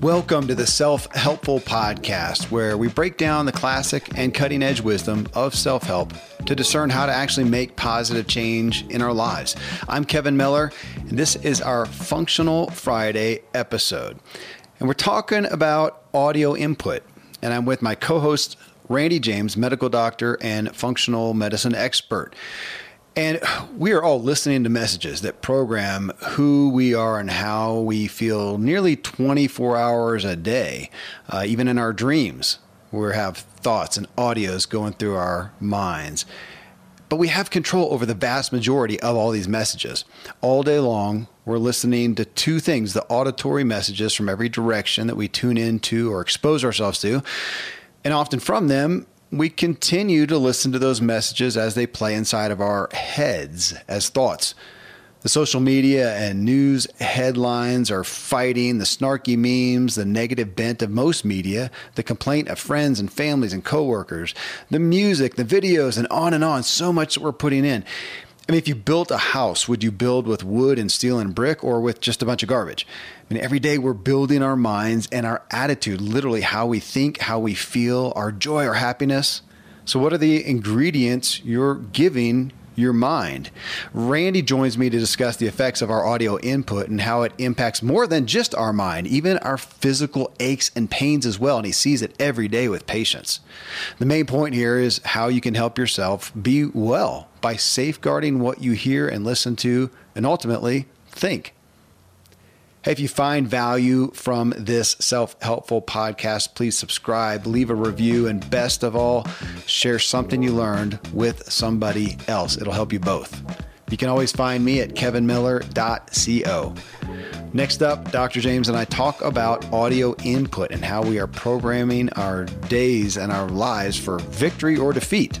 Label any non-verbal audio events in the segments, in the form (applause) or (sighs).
Welcome to the Self Helpful Podcast, where we break down the classic and cutting edge wisdom of self help to discern how to actually make positive change in our lives. I'm Kevin Miller, and this is our Functional Friday episode. And we're talking about audio input. And I'm with my co host, Randy James, medical doctor and functional medicine expert. And we are all listening to messages that program who we are and how we feel nearly 24 hours a day, uh, even in our dreams. We have thoughts and audios going through our minds. But we have control over the vast majority of all these messages. All day long, we're listening to two things the auditory messages from every direction that we tune into or expose ourselves to. And often from them, we continue to listen to those messages as they play inside of our heads as thoughts. The social media and news headlines are fighting the snarky memes, the negative bent of most media, the complaint of friends and families and coworkers, the music, the videos, and on and on. So much that we're putting in. I mean, if you built a house, would you build with wood and steel and brick or with just a bunch of garbage? I mean, every day we're building our minds and our attitude, literally how we think, how we feel, our joy, our happiness. So, what are the ingredients you're giving your mind. Randy joins me to discuss the effects of our audio input and how it impacts more than just our mind, even our physical aches and pains as well. And he sees it every day with patients. The main point here is how you can help yourself be well by safeguarding what you hear and listen to, and ultimately think. If you find value from this self helpful podcast, please subscribe, leave a review, and best of all, share something you learned with somebody else. It'll help you both. You can always find me at kevinmiller.co. Next up, Dr. James and I talk about audio input and how we are programming our days and our lives for victory or defeat.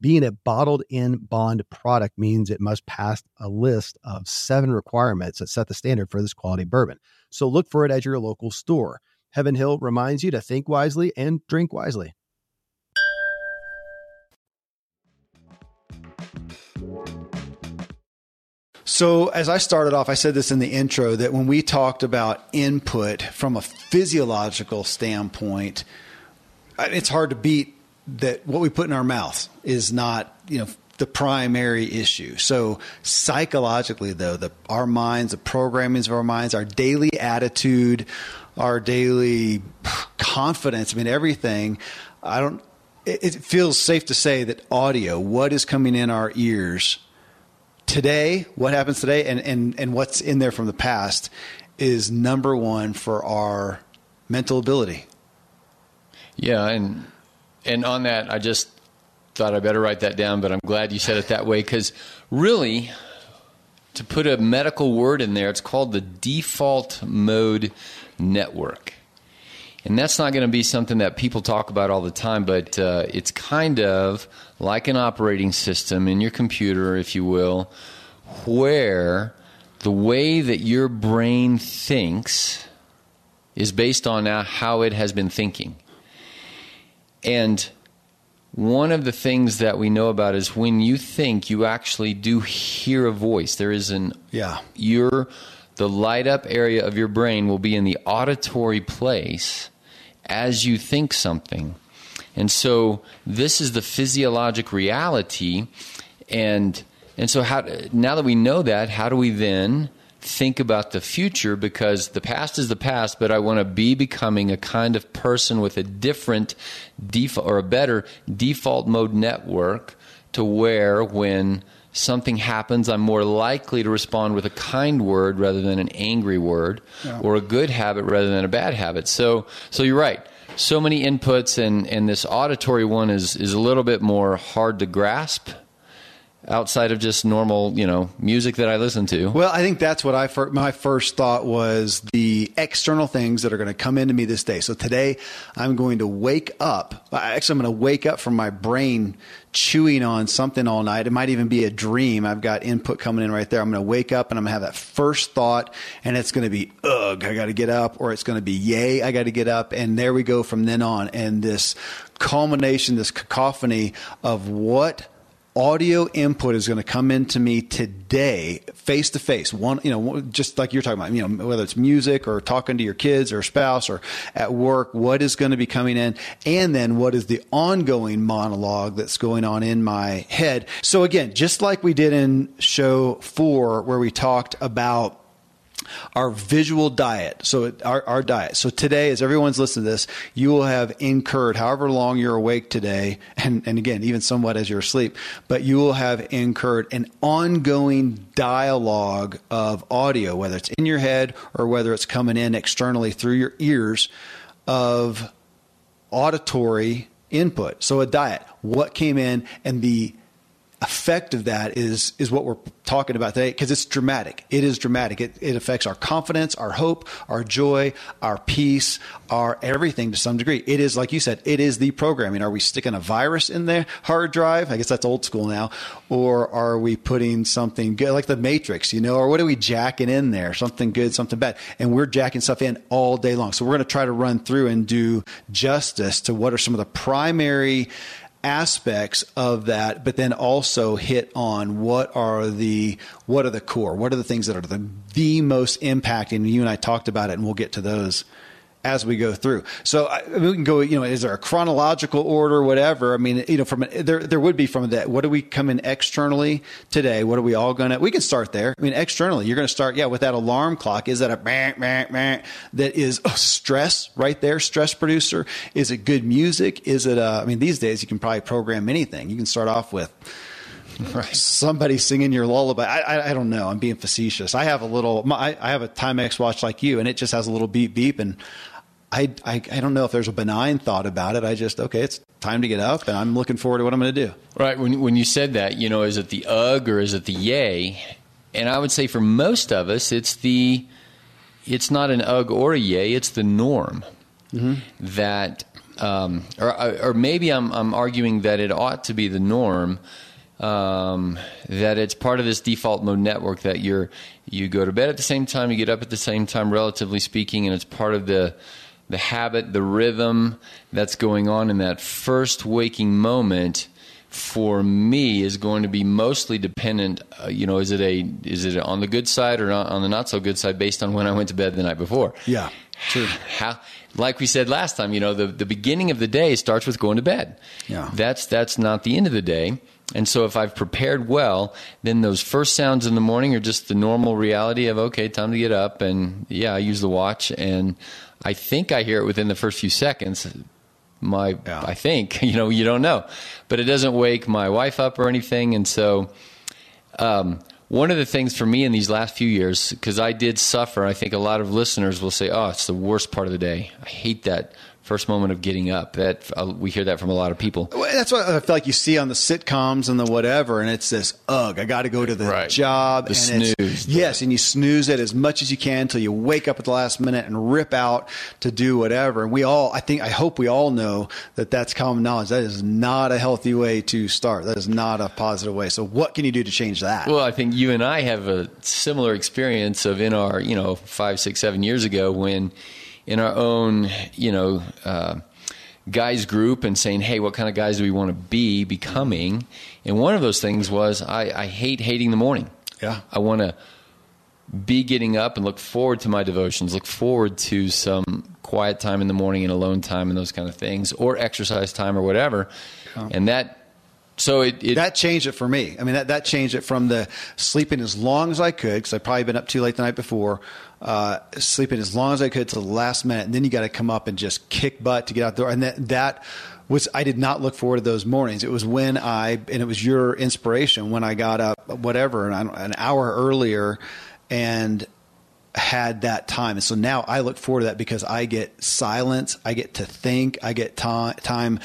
Being a bottled in bond product means it must pass a list of seven requirements that set the standard for this quality bourbon. So look for it at your local store. Heaven Hill reminds you to think wisely and drink wisely. So, as I started off, I said this in the intro that when we talked about input from a physiological standpoint, it's hard to beat that what we put in our mouths is not, you know, the primary issue. So psychologically, though, the our minds, the programmings of our minds, our daily attitude, our daily confidence. I mean, everything. I don't. It, it feels safe to say that audio, what is coming in our ears today, what happens today, and and and what's in there from the past, is number one for our mental ability. Yeah, and and on that, I just thought I better write that down, but I'm glad you said it that way because really, to put a medical word in there, it's called the default mode network. And that's not going to be something that people talk about all the time, but uh, it's kind of like an operating system in your computer, if you will, where the way that your brain thinks is based on how it has been thinking. And one of the things that we know about is when you think, you actually do hear a voice. There is an yeah. Your the light up area of your brain will be in the auditory place as you think something. And so this is the physiologic reality and and so how now that we know that, how do we then think about the future because the past is the past, but I want to be becoming a kind of person with a different default or a better default mode network to where when something happens, I'm more likely to respond with a kind word rather than an angry word, yeah. or a good habit rather than a bad habit. So, so you're right. So many inputs, and, and this auditory one is, is a little bit more hard to grasp outside of just normal, you know, music that I listen to. Well, I think that's what I my first thought was the external things that are going to come into me this day. So today I'm going to wake up. Actually, I'm going to wake up from my brain chewing on something all night. It might even be a dream. I've got input coming in right there. I'm going to wake up and I'm going to have that first thought and it's going to be, ugh, I got to get up, or it's going to be, yay, I got to get up. And there we go from then on. And this culmination, this cacophony of what audio input is going to come into me today face to face one you know just like you're talking about you know whether it's music or talking to your kids or spouse or at work what is going to be coming in? And then what is the ongoing monologue that's going on in my head? So again just like we did in show 4 where we talked about our visual diet. So our, our diet. So today, as everyone's listening to this, you will have incurred however long you're awake today, and, and again, even somewhat as you're asleep, but you will have incurred an ongoing dialogue of audio, whether it's in your head or whether it's coming in externally through your ears of auditory input. So a diet, what came in and the effect of that is is what we're talking about today because it's dramatic. It is dramatic. It, it affects our confidence, our hope, our joy, our peace, our everything to some degree. It is like you said. It is the programming. Are we sticking a virus in the hard drive? I guess that's old school now. Or are we putting something good like the Matrix? You know, or what are we jacking in there? Something good, something bad, and we're jacking stuff in all day long. So we're going to try to run through and do justice to what are some of the primary aspects of that, but then also hit on what are the what are the core, what are the things that are the the most impacting. You and I talked about it, and we'll get to those as we go through. So I, we can go, you know, is there a chronological order, whatever? I mean, you know, from there, there would be from that. What do we come in externally today? What are we all going to, we can start there. I mean, externally, you're going to start, yeah, with that alarm clock. Is that a bang, bang, bang that is a stress right there, stress producer? Is it good music? Is it, uh, I mean, these days you can probably program anything. You can start off with, Right. Somebody singing your lullaby. I, I, I, don't know. I'm being facetious. I have a little. My, I have a Timex watch like you, and it just has a little beep beep, and I, I, I don't know if there's a benign thought about it. I just okay, it's time to get up, and I'm looking forward to what I'm going to do. Right. When when you said that, you know, is it the ugh or is it the yay? And I would say for most of us, it's the it's not an ugh or a yay. It's the norm mm-hmm. that, um, or or maybe I'm I'm arguing that it ought to be the norm. Um, that it's part of this default mode network that you're you go to bed at the same time, you get up at the same time, relatively speaking, and it's part of the the habit, the rhythm that's going on in that first waking moment for me is going to be mostly dependent uh, you know is it a is it on the good side or on the not so good side based on when I went to bed the night before? Yeah. True. How like we said last time you know the the beginning of the day starts with going to bed. Yeah. That's that's not the end of the day. And so if I've prepared well then those first sounds in the morning are just the normal reality of okay time to get up and yeah I use the watch and I think I hear it within the first few seconds. My, yeah. I think (laughs) you know, you don't know, but it doesn't wake my wife up or anything. And so, um, one of the things for me in these last few years, because I did suffer, I think a lot of listeners will say, "Oh, it's the worst part of the day. I hate that first moment of getting up. That uh, we hear that from a lot of people. Well, that's what I feel like you see on the sitcoms and the whatever, and it's this ugh, I got to go to the right. job. The and snooze. Yes, and you snooze it as much as you can until you wake up at the last minute and rip out to do whatever. And we all, I think, I hope we all know that that's common knowledge. That is not a healthy way to start. That is not a positive way. So, what can you do to change that? Well, I think you and I have a similar experience of in our, you know, five, six, seven years ago when in our own, you know, uh, guys group and saying, hey, what kind of guys do we want to be becoming? And one of those things was I, I hate hating the morning. Yeah. I want to be getting up and look forward to my devotions, look forward to some quiet time in the morning and alone time and those kind of things, or exercise time or whatever. Yeah. And that So it, it that changed it for me. I mean, that, that changed it from the sleeping as long as I could because I'd probably been up too late the night before. Uh, sleeping as long as I could to the last minute, and then you got to come up and just kick butt to get out the door. And that that was I did not look forward to those mornings. It was when I and it was your inspiration when I got up whatever an, an hour earlier and had that time. And so now I look forward to that because I get silence, I get to think, I get time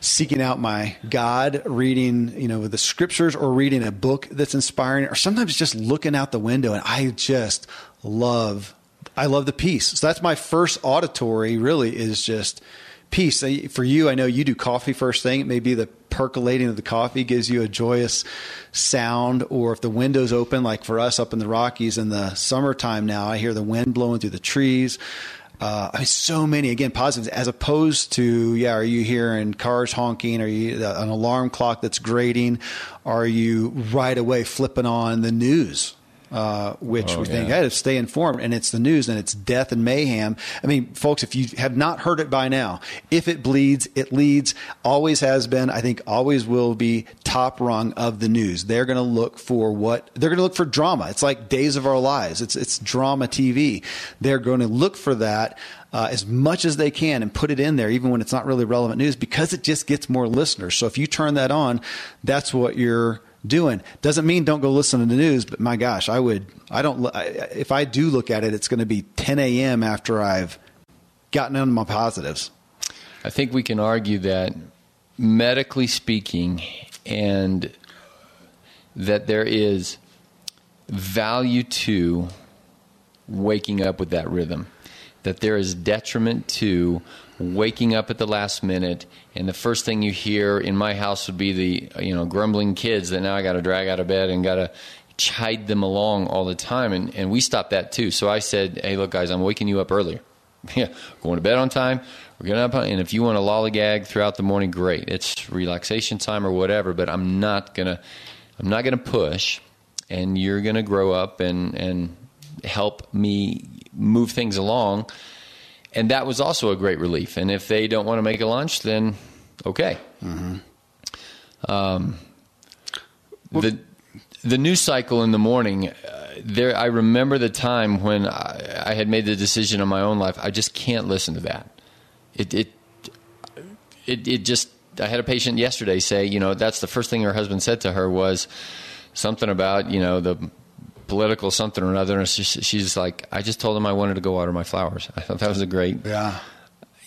seeking out my God, reading, you know, the scriptures or reading a book that's inspiring, or sometimes just looking out the window. And I just love, I love the peace. So that's my first auditory really is just peace. For you, I know you do coffee first thing. It may be the percolating of the coffee gives you a joyous sound, or if the window's open, like for us up in the Rockies in the summertime now, I hear the wind blowing through the trees. Uh, I mean, so many again positives as opposed to yeah. Are you hearing cars honking? Are you uh, an alarm clock that's grating? Are you right away flipping on the news? Uh, which oh, we yeah. think, hey, to stay informed. And it's the news and it's death and mayhem. I mean, folks, if you have not heard it by now, if it bleeds, it leads, always has been, I think always will be top rung of the news. They're going to look for what they're going to look for drama. It's like Days of Our Lives. It's, it's drama TV. They're going to look for that. Uh, as much as they can and put it in there, even when it's not really relevant news, because it just gets more listeners. So if you turn that on, that's what you're doing. Doesn't mean don't go listen to the news, but my gosh, I would. I don't. If I do look at it, it's going to be 10 a.m. after I've gotten into my positives. I think we can argue that medically speaking, and that there is value to waking up with that rhythm. That there is detriment to waking up at the last minute, and the first thing you hear in my house would be the you know grumbling kids that now I got to drag out of bed and got to chide them along all the time, and and we stopped that too. So I said, hey, look, guys, I'm waking you up earlier. (laughs) Yeah, going to bed on time. We're getting up, and if you want to lollygag throughout the morning, great. It's relaxation time or whatever. But I'm not gonna, I'm not gonna push, and you're gonna grow up and and help me move things along and that was also a great relief. And if they don't want to make a lunch, then okay. Mm-hmm. Um, well, the the news cycle in the morning. Uh, there, I remember the time when I, I, had made the decision in my own life. I just can't listen to that. It it it, it just. I had a patient yesterday say, you know, that's the first thing her husband said to her was something about, you know, the political something or another. And she's like, I just told him I wanted to go water my flowers. (laughs) I thought that was a great. Yeah.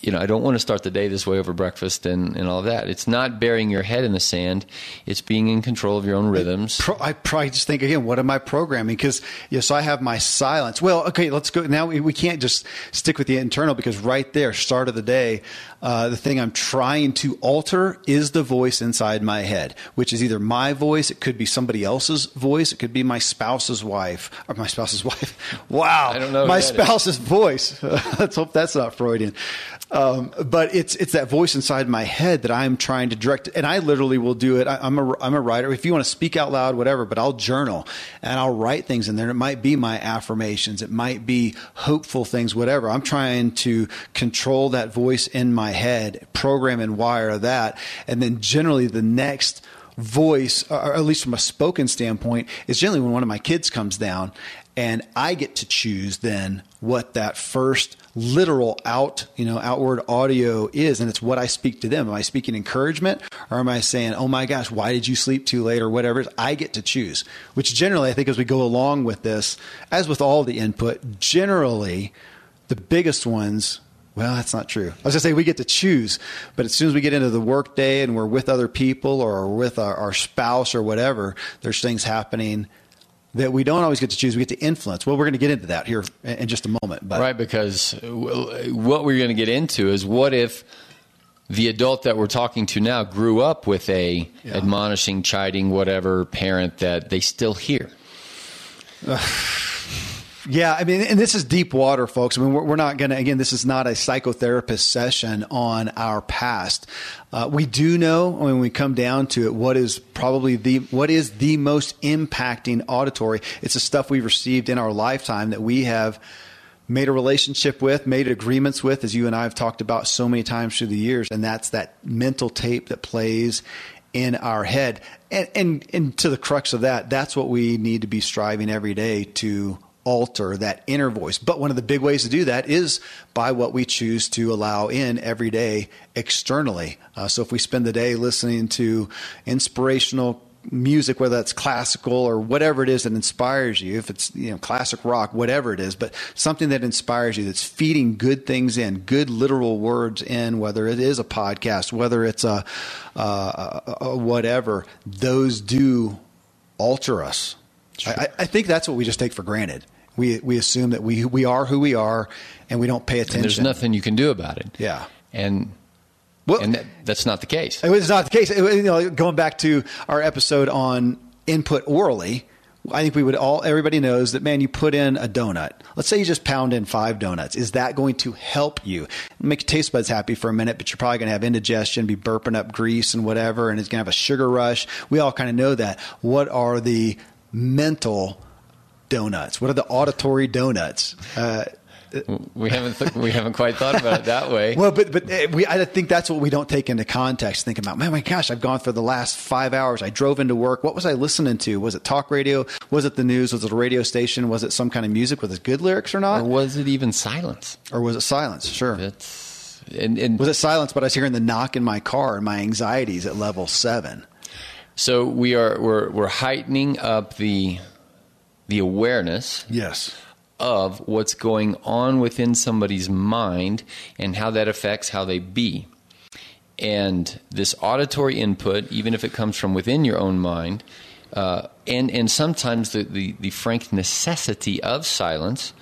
You know, I don't want to start the day this way over breakfast and, and all of that. It's not burying your head in the sand. It's being in control of your own rhythms. I probably just think again, what am I programming? Because yes, I have my silence. Well, okay, let's go now. We, we can't just stick with the internal because right there, start of the day, uh, the thing I'm trying to alter is the voice inside my head, which is either my voice, it could be somebody else's voice, it could be my spouse's wife or my spouse's (laughs) wife. Wow, I don't know my spouse's is. voice. (laughs) Let's hope that's not Freudian. Um, but it's it's that voice inside my head that I'm trying to direct, and I literally will do it. I, am a I'm a writer. If you want to speak out loud, whatever, but I'll journal and I'll write things in there. It might be my affirmations, it might be hopeful things, whatever. I'm trying to control that voice in my head, program and wire that, and then generally the next voice, or at least from a spoken standpoint, is generally when one of my kids comes down and I get to choose then what that first literal out, you know, outward audio is. And it's what I speak to them. Am I speaking encouragement or am I saying, oh my gosh, why did you sleep too late or whatever? I get to choose, which generally I think as we go along with this, as with all the input, generally the biggest ones well, that's not true. I was going to say we get to choose, but as soon as we get into the workday and we're with other people or with our, our spouse or whatever, there's things happening that we don't always get to choose. We get to influence. Well, we're going to get into that here in just a moment. But. Right, because what we're going to get into is what if the adult that we're talking to now grew up with a yeah. admonishing, chiding, whatever parent that they still hear. (sighs) (sighs) (sighs) Yeah, I mean, and this is deep water, folks. I mean, we're, we're not going to, again, this is not a psychotherapist session on our past. Uh, we do know when we come down to it, what is probably the, what is the most impacting auditory. It's the stuff we've received in our lifetime that we have made a relationship with, made agreements with, as you and I have talked about so many times through the years. And that's that mental tape that plays in our head. And, and, and to the crux of that, that's what we need to be striving every day to alter that inner voice. But one of the big ways to do that is by what we choose to allow in every day externally. Uh, so if we spend the day listening to inspirational music, whether that's classical or whatever it is that inspires you, if it's you know classic rock, whatever it is, but something that inspires you, that's feeding good things in, good literal words in, whether it is a podcast, whether it's a, a, a whatever, those do alter us. I, I, think that's what we just take for granted. We we assume that we we are who we are, and we don't pay attention. And there's nothing you can do about it. Yeah, and well, and that, that's not the case. It was not the case. It, you know, going back to our episode on input orally, I think we would all everybody knows that man, you put in a donut. Let's say you just pound in five donuts. Is that going to help you make your taste buds happy for a minute? But you're probably going to have indigestion, be burping up grease and whatever, and it's going to have a sugar rush. We all kind of know that. What are the mental donuts? What are the auditory donuts? Uh, we haven't th- we haven't quite thought about it that way. (laughs) well, but but uh, we I think that's what we don't take into context. Think about, man, my gosh, I've gone for the last five hours. I drove into work. What was I listening to? Was it talk radio? Was it the news? Was it a radio station? Was it some kind of music with good lyrics or not? Or was it even silence? Or was it silence? Sure. It's and, and was it silence? But I was hearing the knock in my car, and my anxieties at level seven. So we are we're we're heightening up the the awareness. Yes of what's going on within somebody's mind and how that affects how they be. And this auditory input, even if it comes from within your own mind, uh, and and sometimes the, the, the frank necessity of silence,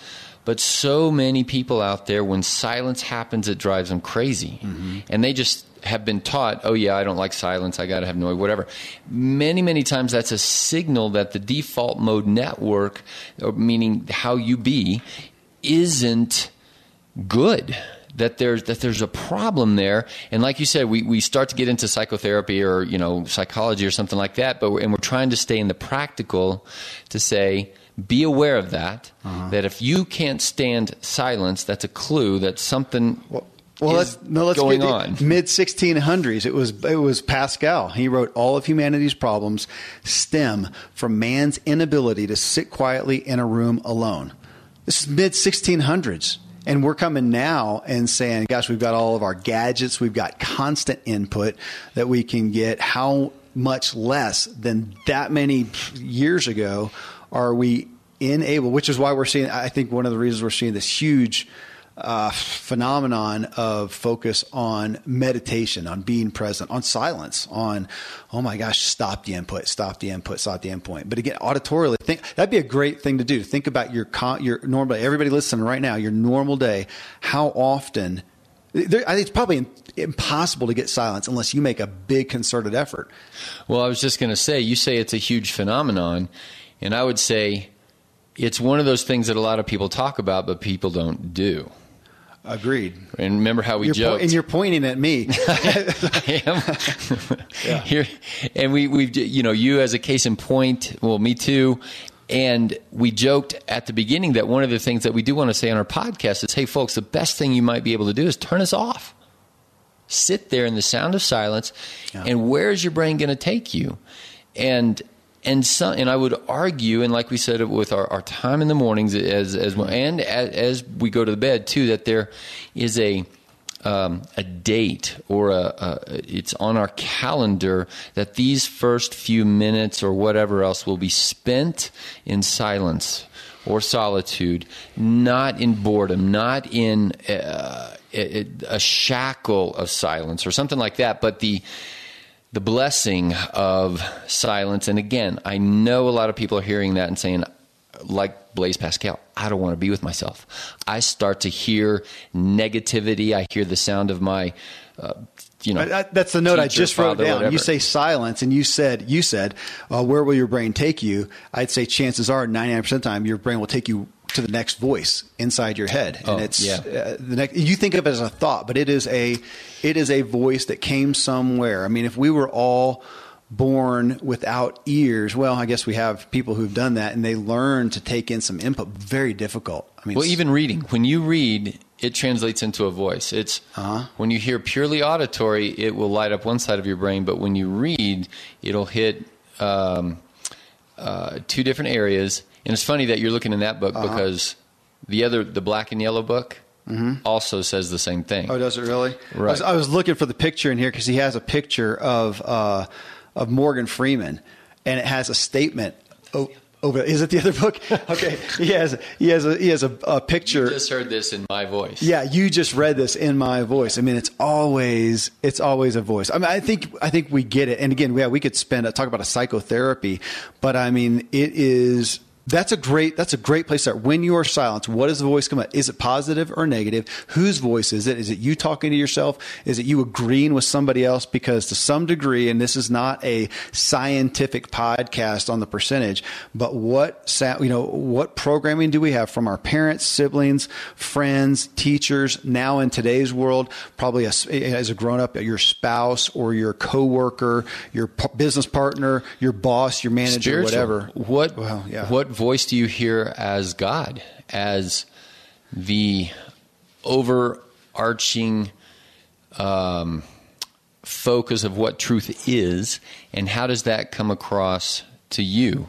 but so many people out there, when silence happens, it drives them crazy, mm-hmm. and they just have been taught, oh yeah, I don't like silence, I got to have noise, whatever. Many, many times that's a signal that the default mode network, meaning how you be, isn't good. That there's that there's a problem there, and like you said, we, we start to get into psychotherapy or you know psychology or something like that. But we're, and we're trying to stay in the practical to say, be aware of that. Uh-huh. That if you can't stand silence, that's a clue that something well, well, let's, no, let's going on? Mid 1600s, it was it was Pascal. He wrote all of humanity's problems stem from man's inability to sit quietly in a room alone. This is mid 1600s. And we're coming now and saying, gosh, we've got all of our gadgets, we've got constant input that we can get. How much less than that many years ago are we unable, which is why we're seeing, I think one of the reasons we're seeing this huge uh, phenomenon of focus on meditation, on being present, on silence, on oh my gosh, stop the input, stop the input, stop the input. But again, auditorially, think that'd be a great thing to do. Think about your your normal everybody listening right now, your normal day. How often? There, I think it's probably impossible to get silence unless you make a big concerted effort. Well, I was just going to say, you say it's a huge phenomenon, and I would say it's one of those things that a lot of people talk about, but people don't do. Agreed. And remember how we you're joked. Po- and you're pointing at me. (laughs) I am. (laughs) yeah. Here, and we, we've, you know, you as a case in point, well, me too. And we joked at the beginning that one of the things that we do want to say on our podcast is, hey, folks, the best thing you might be able to do is turn us off. Sit there in the sound of silence, yeah. and where is your brain going to take you? And and some, and I would argue, and like we said with our, our time in the mornings, as as well, and as, as we go to the bed too, that there is a um, a date or a, a, it's on our calendar that these first few minutes or whatever else will be spent in silence or solitude, not in boredom, not in uh, a, a shackle of silence or something like that, but the the blessing of silence. And again, I know a lot of people are hearing that and saying, like Blaise Pascal, I don't want to be with myself. I start to hear negativity. I hear the sound of my, uh, you know, that's the note teacher, I just wrote down. Whatever. You say silence, and you said you said, uh, "Where will your brain take you?" I'd say chances are, ninety nine percent of the time, your brain will take you to the next voice inside your head, and oh, it's yeah. uh, the next. You think of it as a thought, but it is a it is a voice that came somewhere. I mean, if we were all born without ears, well, I guess we have people who've done that, and they learn to take in some input. Very difficult. I mean, well, even reading when you read it translates into a voice. It's uh-huh. when you hear purely auditory, it will light up one side of your brain, but when you read, it'll hit um, uh, two different areas. And it's funny that you're looking in that book uh-huh. because the other, the black and yellow book, mm-hmm. also says the same thing. Oh, does it really? Right. I was, I was looking for the picture in here because he has a picture of uh, of Morgan Freeman, and it has a statement. Oh, over is it the other book? (laughs) Okay, he has he has a he has a, a picture. You just heard this in my voice. Yeah, you just read this in my voice. I mean, it's always it's always a voice. I mean, I think I think we get it. And again, yeah, we could spend a, talk about a psychotherapy, but I mean, it is that's a great that's a great place to start. When you are silenced, what does the voice come up? Is it positive or negative? Whose voice is it? Is it you talking to yourself? Is it you agreeing with somebody else? Because to some degree, and this is not a scientific podcast on the percentage, but what you know, what programming do we have from our parents, siblings, friends, teachers? Now in today's world, probably as, as a grown up, your spouse or your coworker, your business partner, your boss, your manager, Spiritual. whatever. What? Well, yeah. What voice do you hear as God, as the overarching um, focus of what truth is, and how does that come across to you?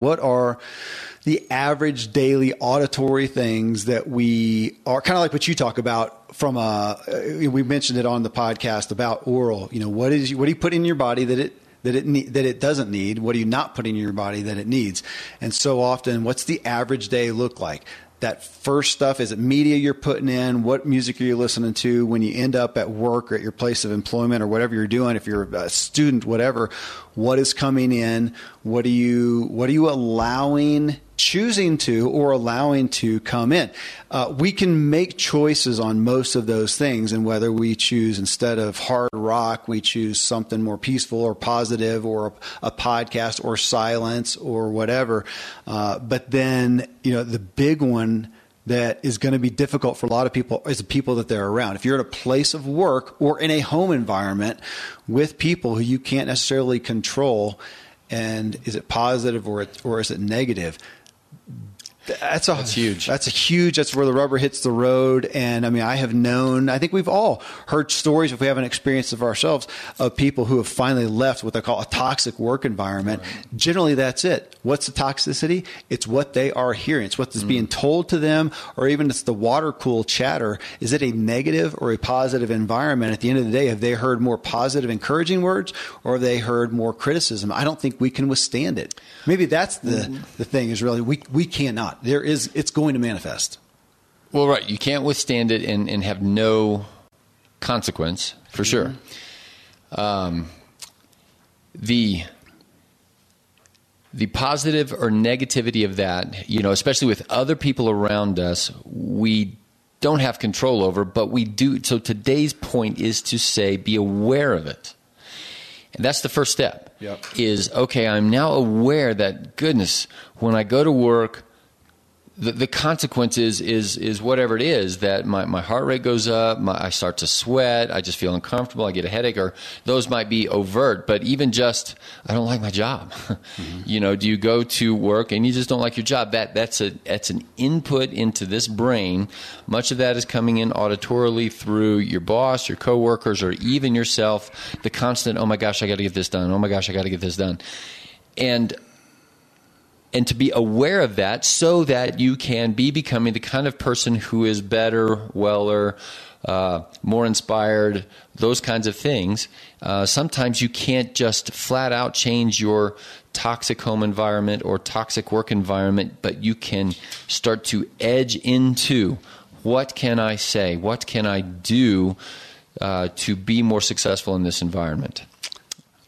What are the average daily auditory things that we are kind of like what you talk about from a, uh, we mentioned it on the podcast about oral, you know, what is, what do you put in your body that it, that it that it doesn't need? What are you not putting in your body that it needs? And so often, what's the average day look like? That first stuff is it media you're putting in what music are you listening to when you end up at work or at your place of employment or whatever you're doing if you're a student whatever what is coming in what are you what are you allowing choosing to or allowing to come in uh, we can make choices on most of those things and whether we choose instead of hard rock we choose something more peaceful or positive or a, a podcast or silence or whatever uh, but then you know the big one that is going to be difficult for a lot of people is the people that they're around. If you're at a place of work or in a home environment with people who you can't necessarily control, and is it positive or or is it negative? That's a that's huge. That's a huge. That's where the rubber hits the road. And I mean, I have known. I think we've all heard stories, if we haven't experienced of ourselves, of people who have finally left what they call a toxic work environment. Right. Generally, that's it. What's the toxicity? It's what they are hearing. It's what's mm. being told to them, or even it's the water cool chatter. Is it a negative or a positive environment? At the end of the day, have they heard more positive, encouraging words, or have they heard more criticism? I don't think we can withstand it. Maybe that's the mm. the thing. Is really we we cannot there is it's going to manifest. Well, right. You can't withstand it and, and have no consequence for mm-hmm. sure. Um, the the positive or negativity of that, you know, especially with other people around us, we don't have control over, but we do. So today's point is to say, be aware of it. And that's the first step. Yep. Is okay, I'm now aware that goodness, when I go to work, the, the consequences is is whatever it is that my, my heart rate goes up, my, I start to sweat, I just feel uncomfortable, I get a headache, or those might be overt, but even just I don't like my job. (laughs) Mm-hmm. you know, do you go to work and you just don't like your job? That that's a that's an input into this brain. Much of that is coming in auditorily through your boss, your coworkers, or even yourself. The constant, oh my gosh, I got to get this done. Oh my gosh, I got to get this done. And and to be aware of that so that you can be becoming the kind of person who is better, weller, uh, more inspired, those kinds of things. Uh, sometimes you can't just flat out change your toxic home environment or toxic work environment, but you can start to edge into what can I say? What can I do uh, to be more successful in this environment?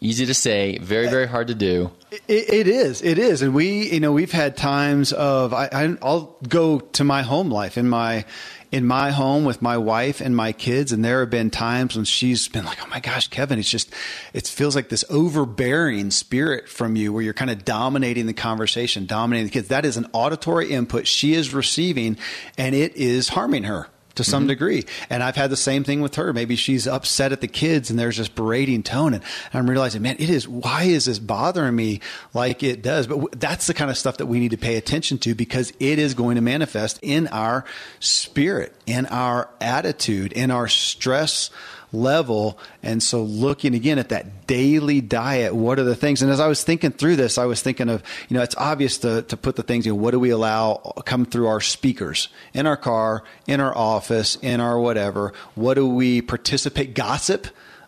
Easy to say, very, very hard to do. It, it is. It is. And we, you know, we've had times of, I, I, I'll go to my home life in my, in my home with my wife and my kids. And there have been times when she's been like, Oh my gosh, Kevin, it's just, it feels like this overbearing spirit from you where you're kind of dominating the conversation, dominating the kids. That is an auditory input she is receiving and it is harming her to some mm-hmm. degree. And I've had the same thing with her. Maybe she's upset at the kids and there's this berating tone. And I'm realizing, man, it is, why is this bothering me like it does? But that's the kind of stuff that we need to pay attention to because it is going to manifest in our spirit, in our attitude, in our stress level. And so looking again at that daily diet, what are the things? And as I was thinking through this, I was thinking of, you know, it's obvious to, to put the things, you know, what do we allow come through our speakers in our car, in our office, in our whatever? What do we participate? Gossip.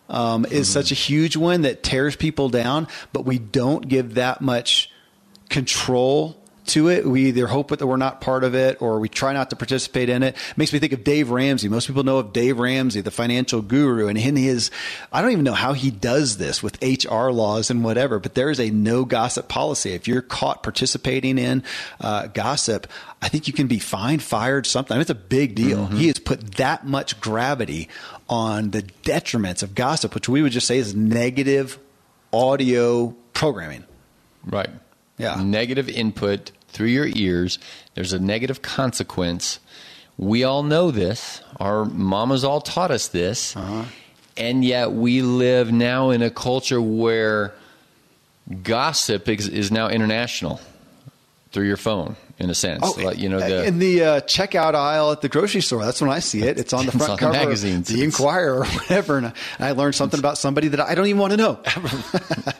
Um, is mm-hmm. such a huge one that tears people down, but we don't give that much control to it. We either hope that we're not part of it or we try not to participate in it. it. Makes me think of Dave Ramsey. Most people know of Dave Ramsey, the financial guru, and in his, I don't even know how he does this with HR laws and whatever, but there is a no gossip policy. If you're caught participating in uh, gossip, I think you can be fined, fired, something. I mean, it's a big deal. Mm-hmm. He has put that much gravity on the detriments of gossip, which we would just say is negative audio programming. Right yeah. negative input through your ears, there's a negative consequence. We all know this. Our mamas all taught us this. Uh-huh. And yet we live now in a culture where gossip is, is now international through your phone in a sense. Oh, like, you know, the, in the uh, checkout aisle at the grocery store. That's when I see it. It's on the front on cover, the magazines, the Inquirer or whatever. And I learned something about somebody that I don't even want to know. (laughs)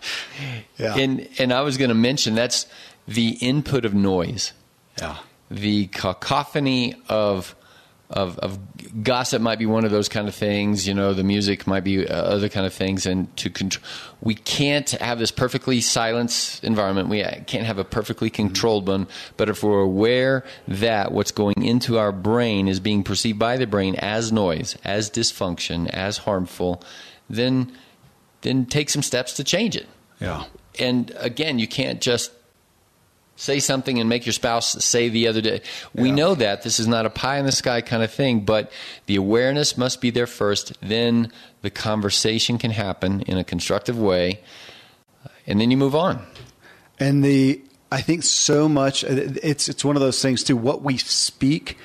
yeah. And and I was going to mention that's the input of noise. Yeah. The cacophony of of, of gossip might be one of those kind of things. You know, the music might be uh, other kind of things. And to control, we can't have this perfectly silenced environment. We can't have a perfectly controlled one. But if we're aware that what's going into our brain is being perceived by the brain as noise, as dysfunction, as harmful, then then take some steps to change it. Yeah. And again, you can't just say something and make your spouse say the other day. We yeah. know that this is not a pie in the sky kind of thing, but the awareness must be there first. Then the conversation can happen in a constructive way, and then you move on. And the I think so much it's it's one of those things too. What we speak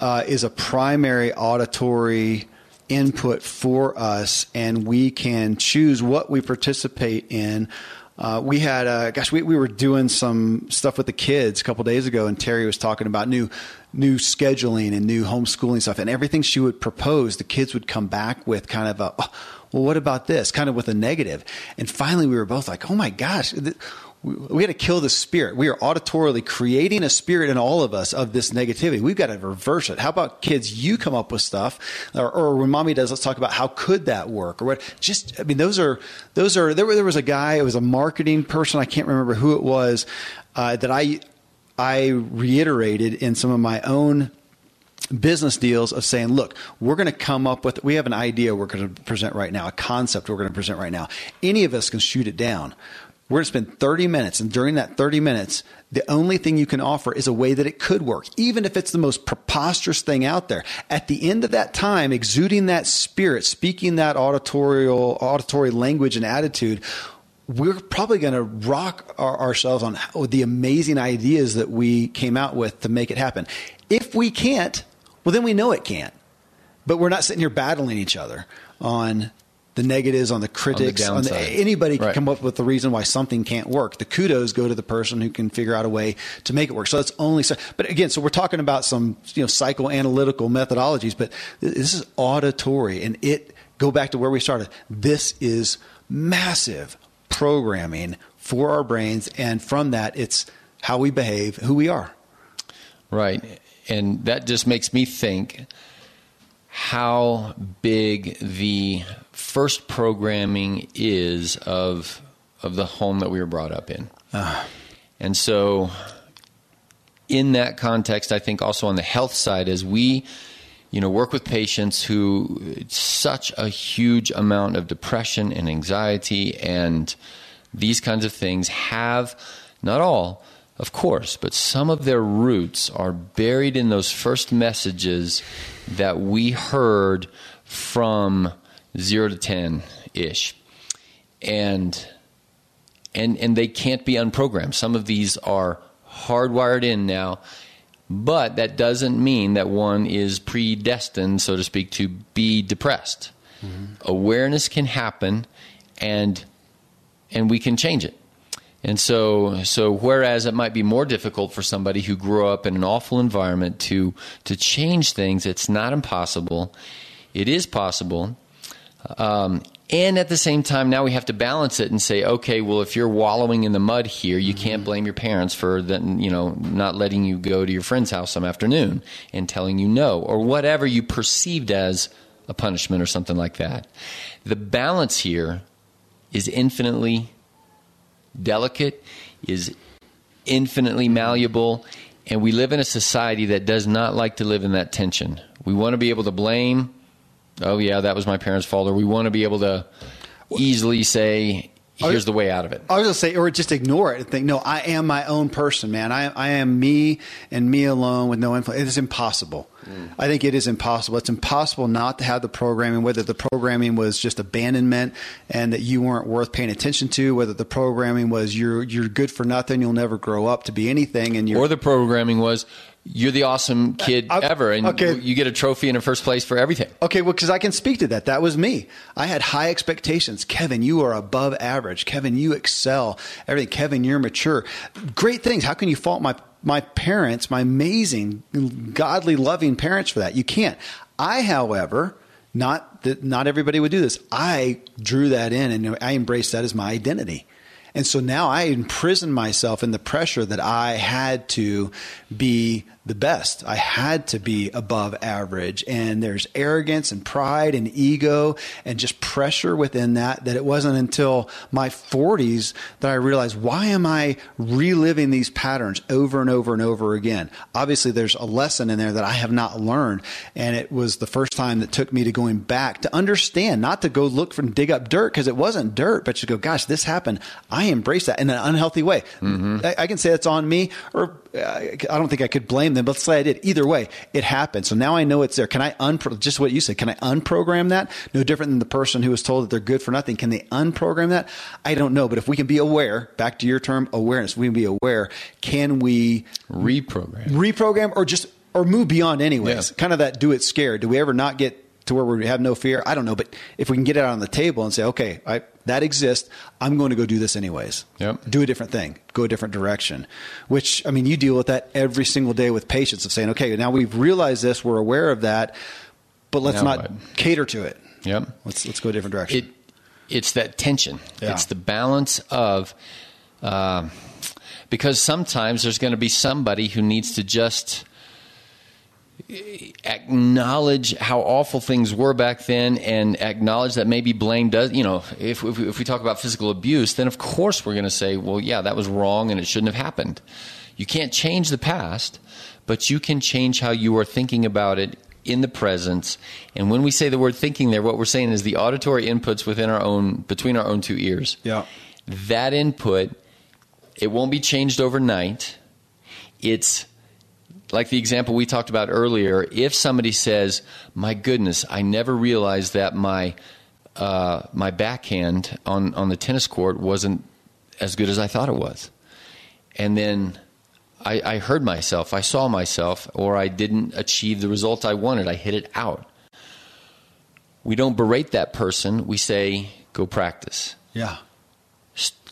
uh, is a primary auditory input for us, and we can choose what we participate in Uh, we had, uh, gosh, we, we were doing some stuff with the kids a couple days ago, and Terry was talking about new new scheduling and new homeschooling stuff, and everything she would propose, the kids would come back with kind of a, oh, well, what about this? Kind of with a negative. And finally, we were both like, oh my gosh. Th- we got to kill the spirit. We are auditorily creating a spirit in all of us of this negativity. We've got to reverse it. How about kids? You come up with stuff, or, or when mommy does, let's talk about how could that work, or what? Just, I mean, those are those are. There, there was a guy. It was a marketing person. I can't remember who it was uh, that I I reiterated in some of my own business deals of saying, look, we're going to come up with, we have an idea we're going to present right now, a concept we're going to present right now. Any of us can shoot it down. We're going to spend 30 minutes, and during that 30 minutes, the only thing you can offer is a way that it could work, even if it's the most preposterous thing out there. At the end of that time, exuding that spirit, speaking that auditorial, auditory language and attitude, we're probably going to rock our, ourselves on how, the amazing ideas that we came out with to make it happen. If we can't, well, then we know it can't. But we're not sitting here battling each other on the negatives, on the critics, on, the on the, anybody can right. come up with the reason why something can't work. The kudos go to the person who can figure out a way to make it work. So it's only, so, but again, so we're talking about some you know psychoanalytical methodologies, but this is auditory, and it go back to where we started. This is massive programming for our brains, and from that, it's how we behave, who we are. Right, and that just makes me think how big the first programming is of of the home that we were brought up in. Uh. And so in that context, I think also on the health side as we you know work with patients who such a huge amount of depression and anxiety and these kinds of things have not all of course, but some of their roots are buried in those first messages that we heard from zero to 10 ish. And, and, and they can't be unprogrammed. Some of these are hardwired in now, but that doesn't mean that one is predestined, so to speak, to be depressed. Mm-hmm. Awareness can happen and, and we can change it. And so, so whereas it might be more difficult for somebody who grew up in an awful environment to to change things, it's not impossible. It is possible. Um, and at the same time, now we have to balance it and say, okay, well, if you're wallowing in the mud here, you mm-hmm. can't blame your parents for then, you know, not letting you go to your friend's house some afternoon and telling you no, or whatever you perceived as a punishment or something like that. The balance here is infinitely delicate, is infinitely malleable, and we live in a society that does not like to live in that tension. We want to be able to blame, oh, yeah, that was my parents' fault, or we want to be able to easily say, here's the way out of it. I was going to say, or just ignore it and think, no, I am my own person, man. I, I am me and me alone with no influence. It is impossible. Mm. I think it is impossible. It's impossible not to have the programming, whether the programming was just abandonment and that you weren't worth paying attention to, whether the programming was you're you're good for nothing, you'll never grow up to be anything, and or the programming was you're the awesome uh, kid I, ever, and okay. you get a trophy in a first place for everything. Okay, well, because I can speak to that. That was me. I had high expectations. Kevin, you are above average. Kevin, you excel. Everything. Kevin, you're mature. Great things. How can you fault my my parents, my amazing, godly, loving parents for that. You can't. I, however, not that not everybody would do this. I drew that in and I embraced that as my identity. And so now I imprison myself in the pressure that I had to be the best. I had to be above average. And there's arrogance and pride and ego and just pressure within that. That it wasn't until my 40s that I realized why am I reliving these patterns over and over and over again? Obviously, there's a lesson in there that I have not learned. And it was the first time that took me to going back to understand, not to go look for and dig up dirt because it wasn't dirt, but to go, gosh, this happened. I embrace that in an unhealthy way. Mm-hmm. I, I, can say it's on me, or uh, I don't think I could blame but let's say I did. Either way, it happened. So now I know it's there. Can I unpro- just what you said? Can I unprogram that? No different than the person who was told that they're good for nothing. Can they unprogram that? I don't know. But if we can be aware, back to your term, awareness, we can be aware. Can we reprogram, reprogram, or just or move beyond anyways? Yeah. Kind of that do it scared. Do we ever not get to where we have no fear? I don't know, but if we can get it out on the table and say, okay, I, that exists, I'm going to go do this anyways. Yep. Do a different thing, go a different direction. Which I mean, you deal with that every single day with patients of saying, okay, now we've realized this, we're aware of that, but let's Now not what? cater to it. Yep. Let's let's go a different direction. it it's that tension. Yeah. It's the balance of um, because sometimes there's going to be somebody who needs to just acknowledge how awful things were back then and acknowledge that maybe blame does you know if, if, we, if we talk about physical abuse then of course we're going to say well yeah that was wrong and it shouldn't have happened. You can't change the past but you can change how you are thinking about it in the present. And when we say the word thinking there what we're saying is the auditory inputs within our own between our own two ears. Yeah. that input it won't be changed overnight. It's like the example we talked about earlier if somebody says my goodness i never realized that my uh, my backhand on, on the tennis court wasn't as good as i thought it was. And then I, I heard myself i saw myself or i didn't achieve the result i wanted i hit it out. We don't berate that person we say go practice. Yeah.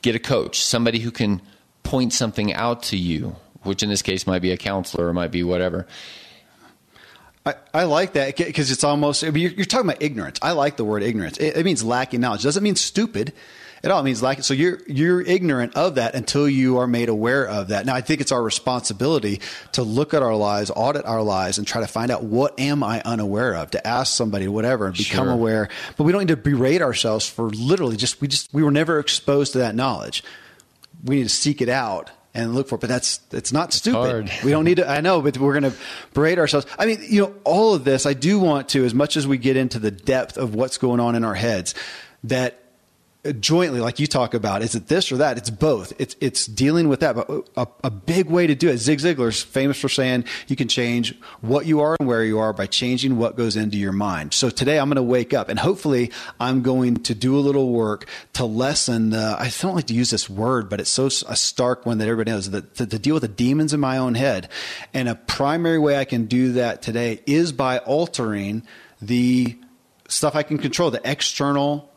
get a coach, somebody who can point something out to you, which in this case might be a counselor or might be whatever. I, I like that because it's almost I mean, you're, you're talking about ignorance. I like the word ignorance. It, it means lacking knowledge. It doesn't mean stupid at all. It means lacking. So you're you're ignorant of that until you are made aware of that. Now I think it's our responsibility to look at our lives, audit our lives, and try to find out what am I unaware of. To ask somebody whatever and become Sure. aware. But we don't need to berate ourselves for literally just we just we were never exposed to that knowledge. We need to seek it out and look for it. But that's it's not stupid. hard. We don't need to. I know, but we're going to berate ourselves. I mean, you know, all of this. I do want to, as much as we get into the depth of what's going on in our heads, that jointly, like you talk about, is it this or that? It's both. It's it's dealing with that. But a, a big way to do it. Zig Ziglar's famous for saying you can change what you are and where you are by changing what goes into your mind. So today I'm going to wake up and hopefully I'm going to do a little work to lessen. The, I don't like to use this word, but it's so a stark one that everybody knows that to, to deal with the demons in my own head. And a primary way I can do that today is by altering the stuff I can control, the external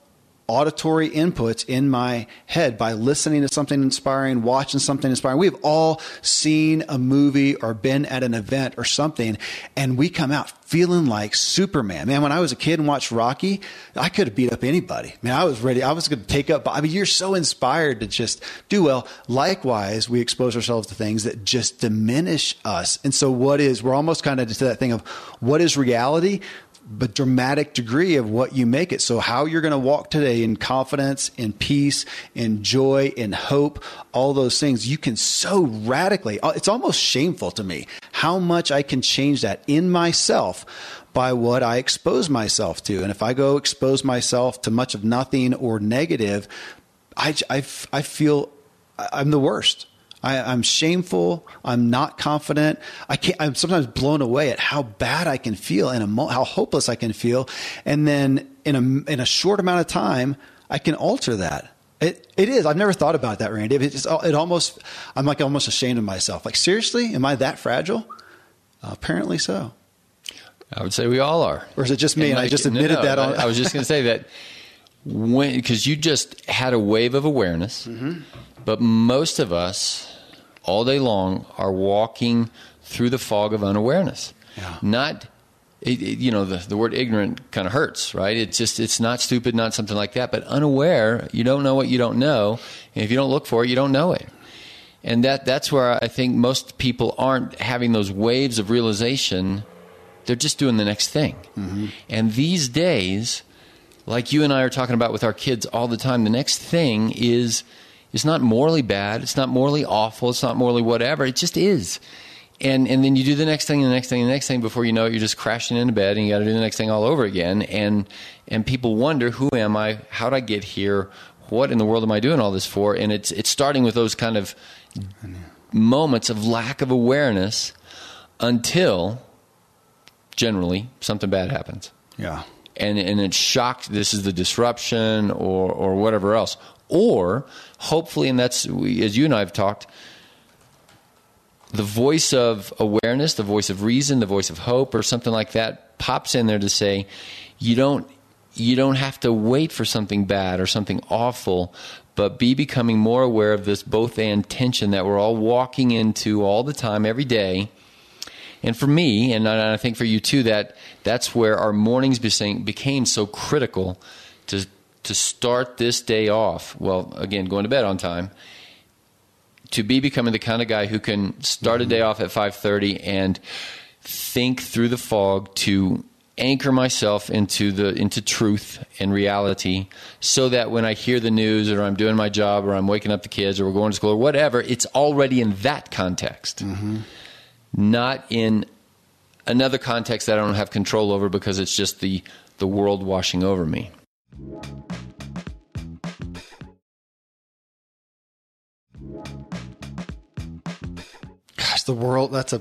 auditory inputs in my head by listening to something inspiring, watching something inspiring. We've all seen a movie or been at an event or something, and we come out feeling like Superman. Man, when I was a kid and watched Rocky, I could have beat up anybody. Man, I was ready. I was going to take up. I mean, you're so inspired to just do well. Likewise, we expose ourselves to things that just diminish us. And so, what is, we're almost kind of to that thing of what is reality? But dramatic degree of what you make it. So how you're going to walk today in confidence, in peace, in joy, in hope, all those things, you can so radically, uh, it's almost shameful to me how much I can change that in myself by what I expose myself to. And if I go expose myself to much of nothing or negative, I, I, I feel I'm the worst. I, I'm shameful. I'm not confident. I can't. I'm sometimes blown away at how bad I can feel and how hopeless I can feel. And then in a in a short amount of time, I can alter that. It it is. I've never thought about that, Randy. It's it almost. I'm like almost ashamed of myself. Like seriously, am I that fragile? Uh, apparently so. I would say we all are. Or is it just me and I like- just admitted no, that on- I, I was just going to say that when because you just had a wave of awareness, Mm-hmm. but most of us all day long are walking through the fog of unawareness. Yeah. Not. It, it- you know the, the word ignorant kind of hurts right it's just it's not stupid not something like that but unaware you don't know what you don't know and if you don't look for it you don't know it and that that's where I think most people aren't having those waves of realization. They're just doing the next thing. Mm-hmm. And these days, like you and I are talking about with our kids all the time, the next thing is is not morally bad. It's not morally awful. It's not morally whatever. It just is. And and then you do the next thing, and the next thing, and the next thing. Before you know it, you're just crashing into bed, and you got to do the next thing all over again. And and people wonder, who am I? How did I get here? What in the world am I doing all this for? And it's it's starting with those kind of moments of lack of awareness until generally something bad happens Yeah. and and it's shocked this is the disruption or or whatever else or hopefully and that's we, as you and I have talked the voice of awareness, the voice of reason, the voice of hope, or something like that pops in there to say, you don't you don't have to wait for something bad or something awful, but be becoming more aware of this both and tension that we're all walking into all the time, every day. And for me, and I think for you too, that that's where our mornings became so critical to start this day off. Well, again, going to bed on time. To be becoming the kind of guy who can start a day off at five thirty and think through the fog to anchor myself into the into truth and reality so that when I hear the news or I'm doing my job or I'm waking up the kids or we're going to school or whatever, it's already in that context. Mm-hmm. Not in another context that I don't have control over because it's just the the world washing over me. The world. That's a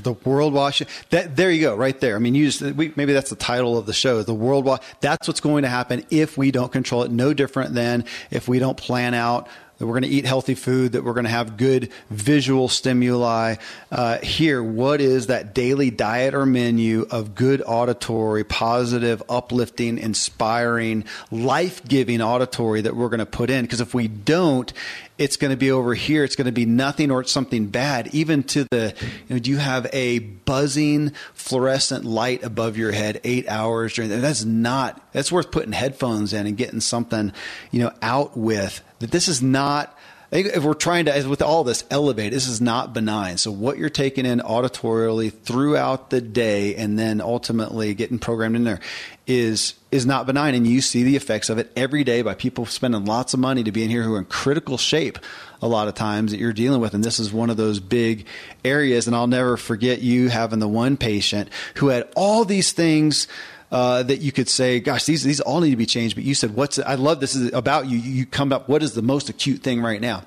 the world wash. That there you go, right there. I mean, you just we, maybe that's the title of the show. The world wash. That's what's going to happen if we don't control it. No different than if we don't plan out that we're going to eat healthy food, that we're going to have good visual stimuli. Uh, here, what is that daily diet or menu of good auditory, positive, uplifting, inspiring, life giving auditory that we're going to put in? Because if we don't, it's going to be over here. It's going to be nothing or it's something bad. Even to the, you know, do you have a buzzing fluorescent light above your head eight hours during that? That's not, that's worth putting headphones in and getting something, you know, out with. That this is not, if we're trying to, as with all this, elevate, this is not benign. So what you're taking in auditorially throughout the day and then ultimately getting programmed in there is is not benign. And you see the effects of it every day by people spending lots of money to be in here who are in critical shape a lot of times that you're dealing with. And this is one of those big areas. And I'll never forget you having the one patient who had all these things uh, that you could say, gosh, these these all need to be changed. But you said, what's I love this is about you. You come up, what is the most acute thing right now?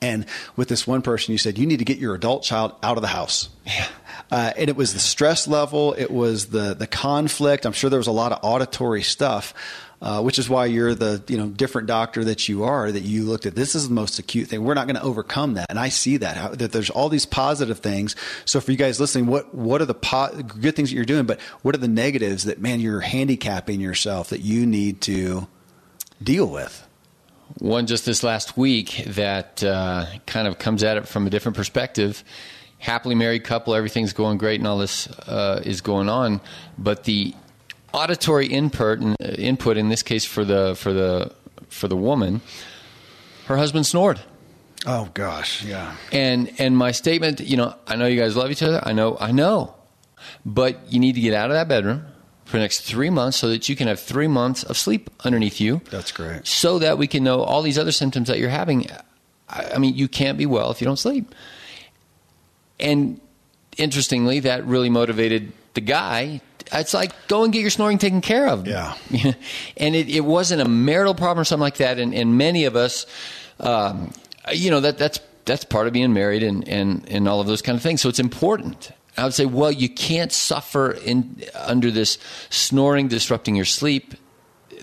And with this one person, you said you need to get your adult child out of the house. Yeah. Uh, and it was the stress level, it was the the conflict. I'm sure there was a lot of auditory stuff uh, which is why you're the you know different doctor that you are. That you looked at this is the most acute thing. We're not going to overcome that, and I see that how, that there's all these positive things. So for you guys listening, what what are the po- good things that you're doing, but what are the negatives that man you're handicapping yourself that you need to deal with? One just this last week that uh, kind of comes at it from a different perspective happily married couple, everything's going great, and all this uh, is going on. But the auditory input uh, input in this case for the for the for the woman her husband snored. Oh gosh yeah. And and my statement you know i know you guys love each other. I know i know. But you need to get out of that bedroom for the next three months so that you can have three months of sleep underneath you. That's great. So that we can know all these other symptoms that you're having. I, I mean you can't be well if you don't sleep. And interestingly that really motivated the guy it's like go and get your snoring taken care of. Yeah. (laughs) and it, it wasn't a marital problem or something like that. And, and many of us, um, you know, that that's that's part of being married and, and, and all of those kind of things. So it's important. I would say, well, you can't suffer in under this snoring disrupting your sleep.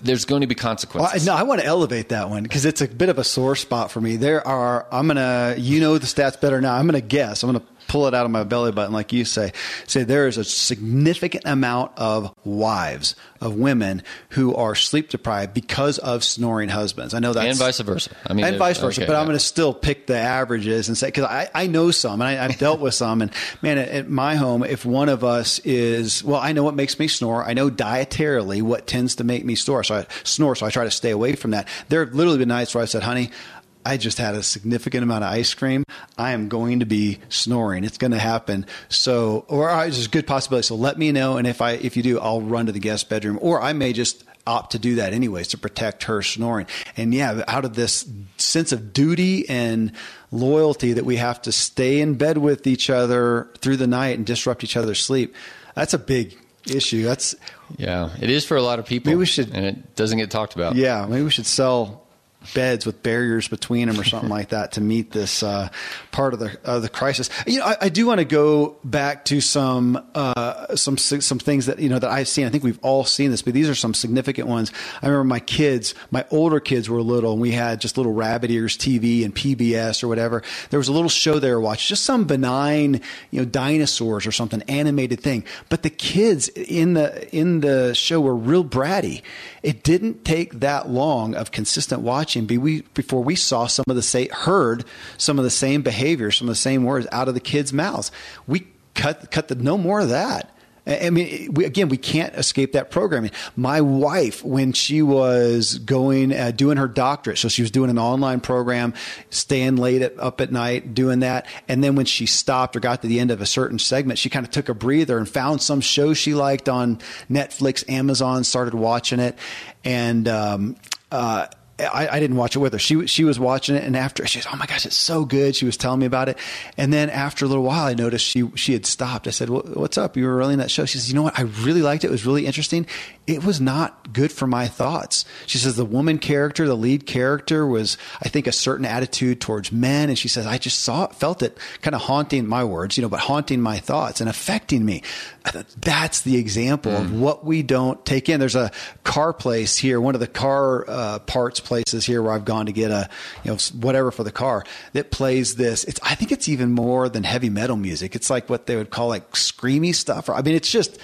There's going to be consequences. Well, no, I want to elevate that one because it's a bit of a sore spot for me. There are, I'm going to, you know the stats better now. I'm going to guess. I'm going to pull it out of my belly button, like you say. Say there is a significant amount of wives of women who are sleep deprived because of snoring husbands. I know that, and vice versa. I mean, and vice versa. Okay, but yeah. I'm going to still pick the averages and say because I, I know some and I, have dealt with some. And man, at, at my home, if one of us is well, I know what makes me snore. I know dietarily what tends to make me snore. So I snore. So I try to stay away from that. There have literally been nights where I said, "Honey, I just had a significant amount of ice cream. I am going to be snoring. It's going to happen. So, or there's a good possibility. So let me know. And if I, if you do, I'll run to the guest bedroom or I may just opt to do that anyways to protect her snoring. And yeah, out of this sense of duty and loyalty that we have to stay in bed with each other through the night and disrupt each other's sleep. That's a big issue. That's yeah, it is for a lot of people. Maybe we should, and it doesn't get talked about. Yeah, maybe we should sell beds with barriers between them or something like that to meet this uh, part of the of the crisis. You know, I, I do want to go back to some uh, some some things that you know that I've seen. I think we've all seen this, but these are some significant ones. I remember my kids, my older kids were little, and we had just little rabbit ears TV and PBS or whatever. There was a little show they were watching, just some benign, you know, dinosaurs or something animated thing. But the kids in the in the show were real bratty. It didn't take that long of consistent watching before we saw some of the say heard some of the same behaviors, some of the same words out of the kids' mouths. We cut cut the no more of that. I mean, we, again, we can't escape that programming. My wife, when she was going, uh, doing her doctorate, so she was doing an online program, staying late at, up at night, doing that. And then when she stopped or got to the end of a certain segment, she kind of took a breather and found some show she liked on Netflix, Amazon, started watching it. And, um, uh, I, I, didn't watch it with her. She she was watching it, and after she oh my gosh, it's so good. She was telling me about it, and then after a little while, I noticed she she had stopped. I said, well, "What's up? You were really in that show?" She says, "You know what? I really liked it. It was really interesting. It was not good for my thoughts." She says the woman character, the lead character, was I think a certain attitude towards men, and she says I just saw it, felt it, kind of haunting my words, you know, but haunting my thoughts and affecting me. That's the example mm. of what we don't take in. There's a car place here, one of the car uh, parts places here where I've gone to get a, you know, whatever for the car that plays this. It's, I think it's even more than heavy metal music. It's like what they would call like screamy stuff. I mean, it's just,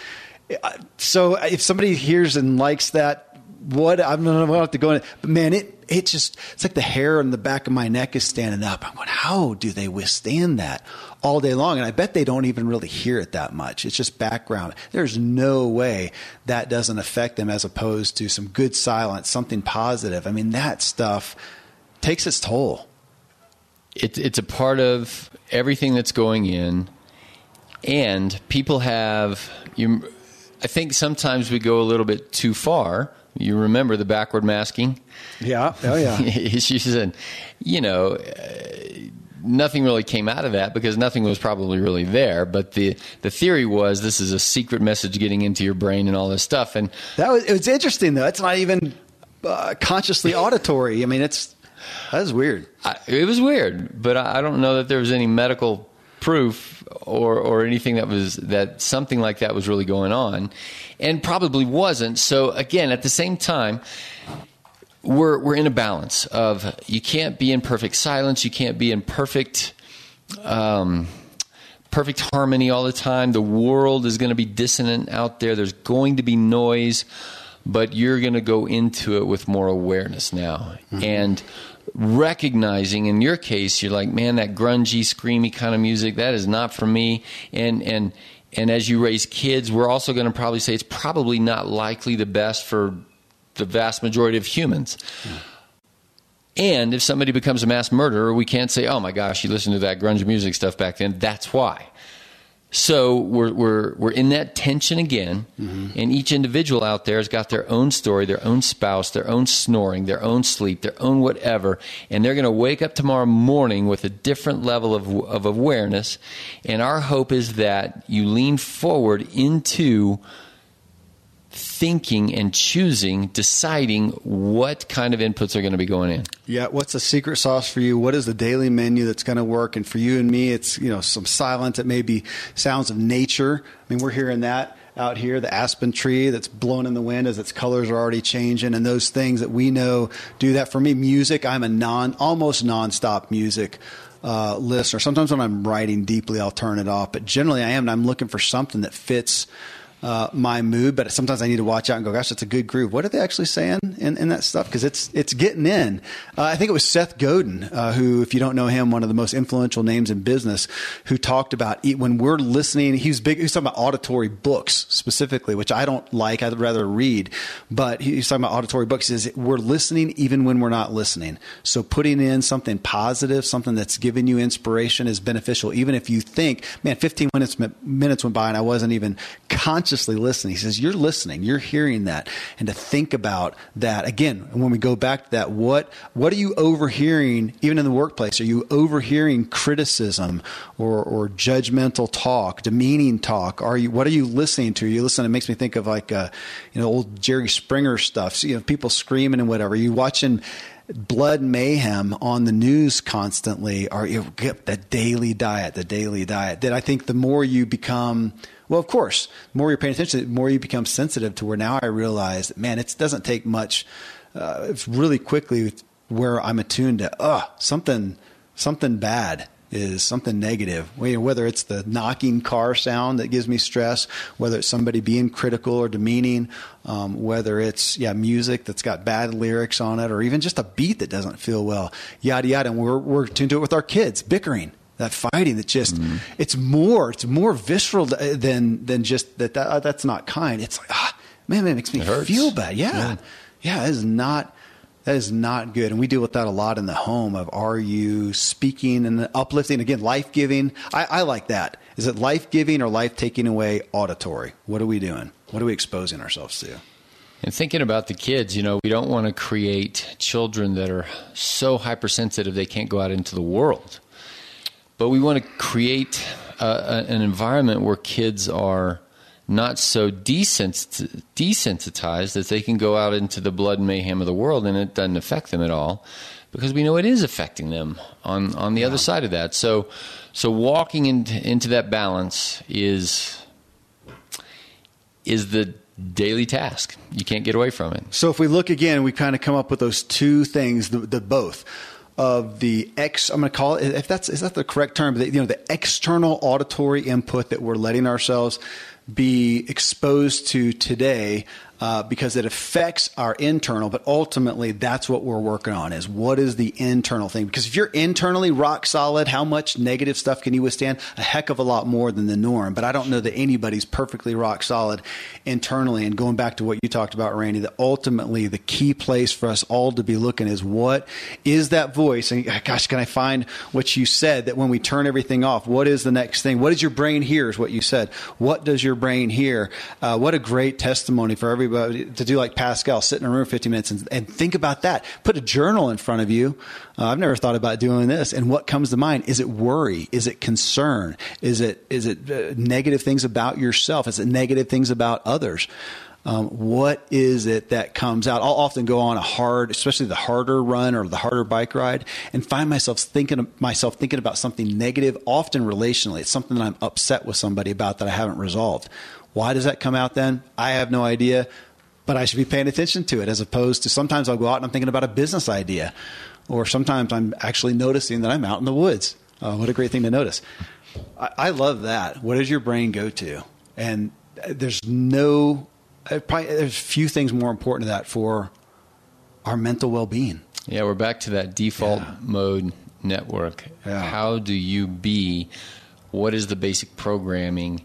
so uh, if somebody hears and likes that, what I'm gonna have to go in, but man, it it just it's like the hair on the back of my neck is standing up. I'm going, how do they withstand that all day long? And I bet they don't even really hear it that much. It's just background. There's no way that doesn't affect them as opposed to some good silence, something positive. I mean, that stuff takes its toll. It, it's a part of everything that's going in, and people have you. I think sometimes we go a little bit too far you remember the backward masking? Yeah. Oh, yeah. (laughs) issues. And, you know, uh, nothing really came out of that because nothing was probably really there. But the, the theory was this is a secret message getting into your brain and all this stuff. And that was, it was interesting, though. It's not even uh, consciously auditory. I mean, it's, that was weird. I, it was weird, but I don't know that there was any medical proof or or anything that was that something like that was really going on and probably wasn't. So again at the same time we're we're in a balance of you can't be in perfect silence. You can't be in perfect um, perfect harmony all the time. The world is going to be dissonant out there. There's going to be noise but you're going to go into it with more awareness now. Mm-hmm. and recognizing in your case you're like man that grungy screamy kind of music that is not for me. And and and as you raise kids we're also going to probably say it's probably not likely the best for the vast majority of humans. Mm. and if somebody becomes a mass murderer we can't say oh my gosh you listened to that grunge music stuff back then. That's why so we're, we're, we're in that tension again, mm-hmm. and each individual out there has got their own story, their own spouse, their own snoring, their own sleep, their own whatever, and they're going to wake up tomorrow morning with a different level of, of awareness. And our hope is that you lean forward into thinking and choosing, deciding what kind of inputs are going to be going in. Yeah, what's the secret sauce for you? What is the daily menu that's going to work? And for you and me, it's you know some silence. It may be sounds of nature. I mean, we're hearing that out here, the aspen tree that's blown in the wind as its colors are already changing, and those things that we know do that. For me, music, I'm a non, almost nonstop music uh, listener. Sometimes when I'm writing deeply, I'll turn it off, but generally I am, and I'm looking for something that fits uh, my mood, but sometimes I need to watch out and go, gosh, that's a good groove. What are they actually saying in, in that stuff? Because it's it's getting in. Uh, I think it was Seth Godin, uh, who, if you don't know him, one of the most influential names in business, who talked about when we're listening. He was big. He was talking about auditory books specifically, which I don't like. I'd rather read. But he's talking about auditory books. He says we're listening even when we're not listening. So putting in something positive, something that's giving you inspiration, is beneficial. Even if you think, man, 15 minutes minutes went by and I wasn't even conscious consciously listening. He says, You're listening, you're hearing that. And to think about that again, when we go back to that, what what are you overhearing, even in the workplace? Are you overhearing criticism or, or judgmental talk, demeaning talk? Are you what are you listening to? You listen, it makes me think of like uh, you know, old Jerry Springer stuff. So, you know, people screaming and whatever. You watching blood mayhem on the news constantly or you get the daily diet, the daily diet. That I think the more you become, well, of course, the more you're paying attention, the more you become sensitive to where now I realize, man, it doesn't take much. Uh, it's really quickly where I'm attuned to, oh, something, something bad is something negative. Whether it's the knocking car sound that gives me stress, whether it's somebody being critical or demeaning, um, whether it's yeah music that's got bad lyrics on it, or even just a beat that doesn't feel well, yada yada. And we're we're tuned to it with our kids, bickering. That fighting that just mm-hmm. it's more it's more visceral than than just that, that that's not kind. It's like ah man, that makes me feel bad. Yeah, yeah, yeah that is not that is not good. And we deal with that a lot in the home of are you speaking and uplifting? Again, life giving. I, I like that. Is it life giving or life taking away auditory? What are we doing? What are we exposing ourselves to? And thinking about the kids, you know, we don't want to create children that are so hypersensitive they can't go out into the world. But we want to create uh, an environment where kids are not so desensitized that they can go out into the blood and mayhem of the world and it doesn't affect them at all because we know it is affecting them on, on the yeah. other side of that. So, so walking into, into that balance is, is the daily task. You can't get away from it. So if we look again, we kind of come up with those two things, the, the both of the ex I'm going to call it if that's is that the correct term? The, you know the external auditory input that we're letting ourselves be exposed to today uh, because it affects our internal, but ultimately that's what we're working on is what is the internal thing? Because if you're internally rock solid, how much negative stuff can you withstand? A heck of a lot more than the norm. But I don't know that anybody's perfectly rock solid internally. And going back to what you talked about, Randy, that ultimately the key place for us all to be looking is what is that voice? And gosh, can I find what you said that when we turn everything off, what is the next thing? What does your brain hear? Is what you said. What does your brain hear? Uh, what a great testimony for everybody everybody to do like Pascal, sit in a room for 15 minutes and, and think about that. Put a journal in front of you. Uh, I've never thought about doing this. And what comes to mind? Is it worry? Is it concern? Is it is it uh, negative things about yourself? Is it negative things about others? Um, what is it that comes out? I'll often go on a hard, especially the harder run or the harder bike ride, and find myself thinking myself thinking about something negative, often relationally. It's something that I'm upset with somebody about that I haven't resolved. Why does that come out then? I have no idea but I should be paying attention to it as opposed to sometimes I'll go out and I'm thinking about a business idea, or sometimes I'm actually noticing that I'm out in the woods. Uh, what a great thing to notice. I, I, love that. What does your brain go to? And there's no, uh, probably, there's few things more important to that for our mental well being. Yeah, we're back to that default yeah. mode network. Yeah. How do you be? What is the basic programming?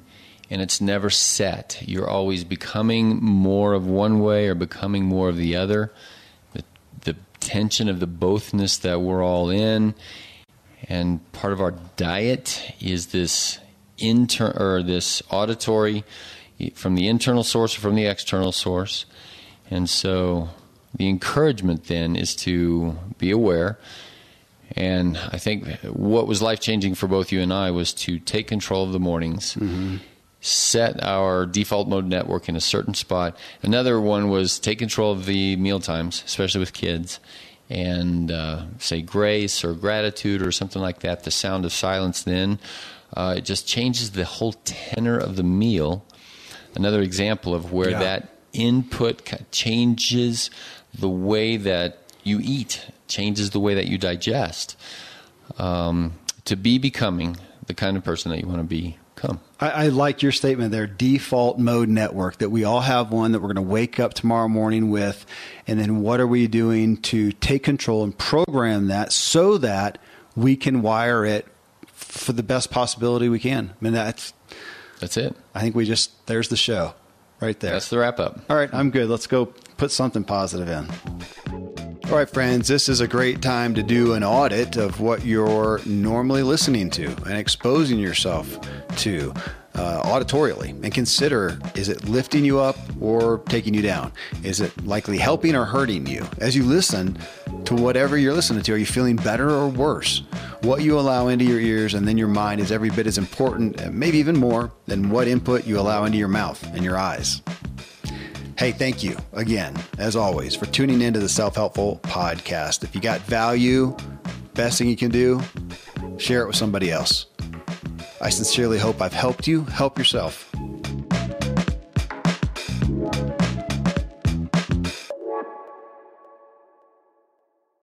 And it's never set. You're always becoming more of one way or becoming more of the other. The, the tension of the bothness that we're all in, and part of our diet is this inter or this auditory from the internal source or from the external source, and so the encouragement then is to be aware. And I think what was life changing for both you and I was to take control of the mornings. Mm-hmm set our default mode network in a certain spot. Another one was take control of the meal times, especially with kids, and uh, say grace or gratitude or something like that. The sound of silence then uh, it just changes the whole tenor of the meal. Another example of where yeah. that input changes the way that you eat, changes the way that you digest. Um, to be becoming the kind of person that you want to be come. I, I like your statement there, default mode network, that we all have one that we're going to wake up tomorrow morning with. And then what are we doing to take control and program that so that we can wire it for the best possibility we can? I mean, that's, that's it. I think we just, there's the show right there. That's the wrap up. All right, I'm good. Let's go put something positive in. All right, friends, this is a great time to do an audit of what you're normally listening to and exposing yourself to uh, auditorially and consider is it lifting you up or taking you down? Is it likely helping or hurting you? As you listen to whatever you're listening to, are you feeling better or worse? What you allow into your ears and then your mind is every bit as important, maybe even more, than what input you allow into your mouth and your eyes. Hey, thank you again, as always, for tuning into the Self Helpful Podcast. If you got value, best thing you can do, share it with somebody else. I sincerely hope I've helped you help yourself.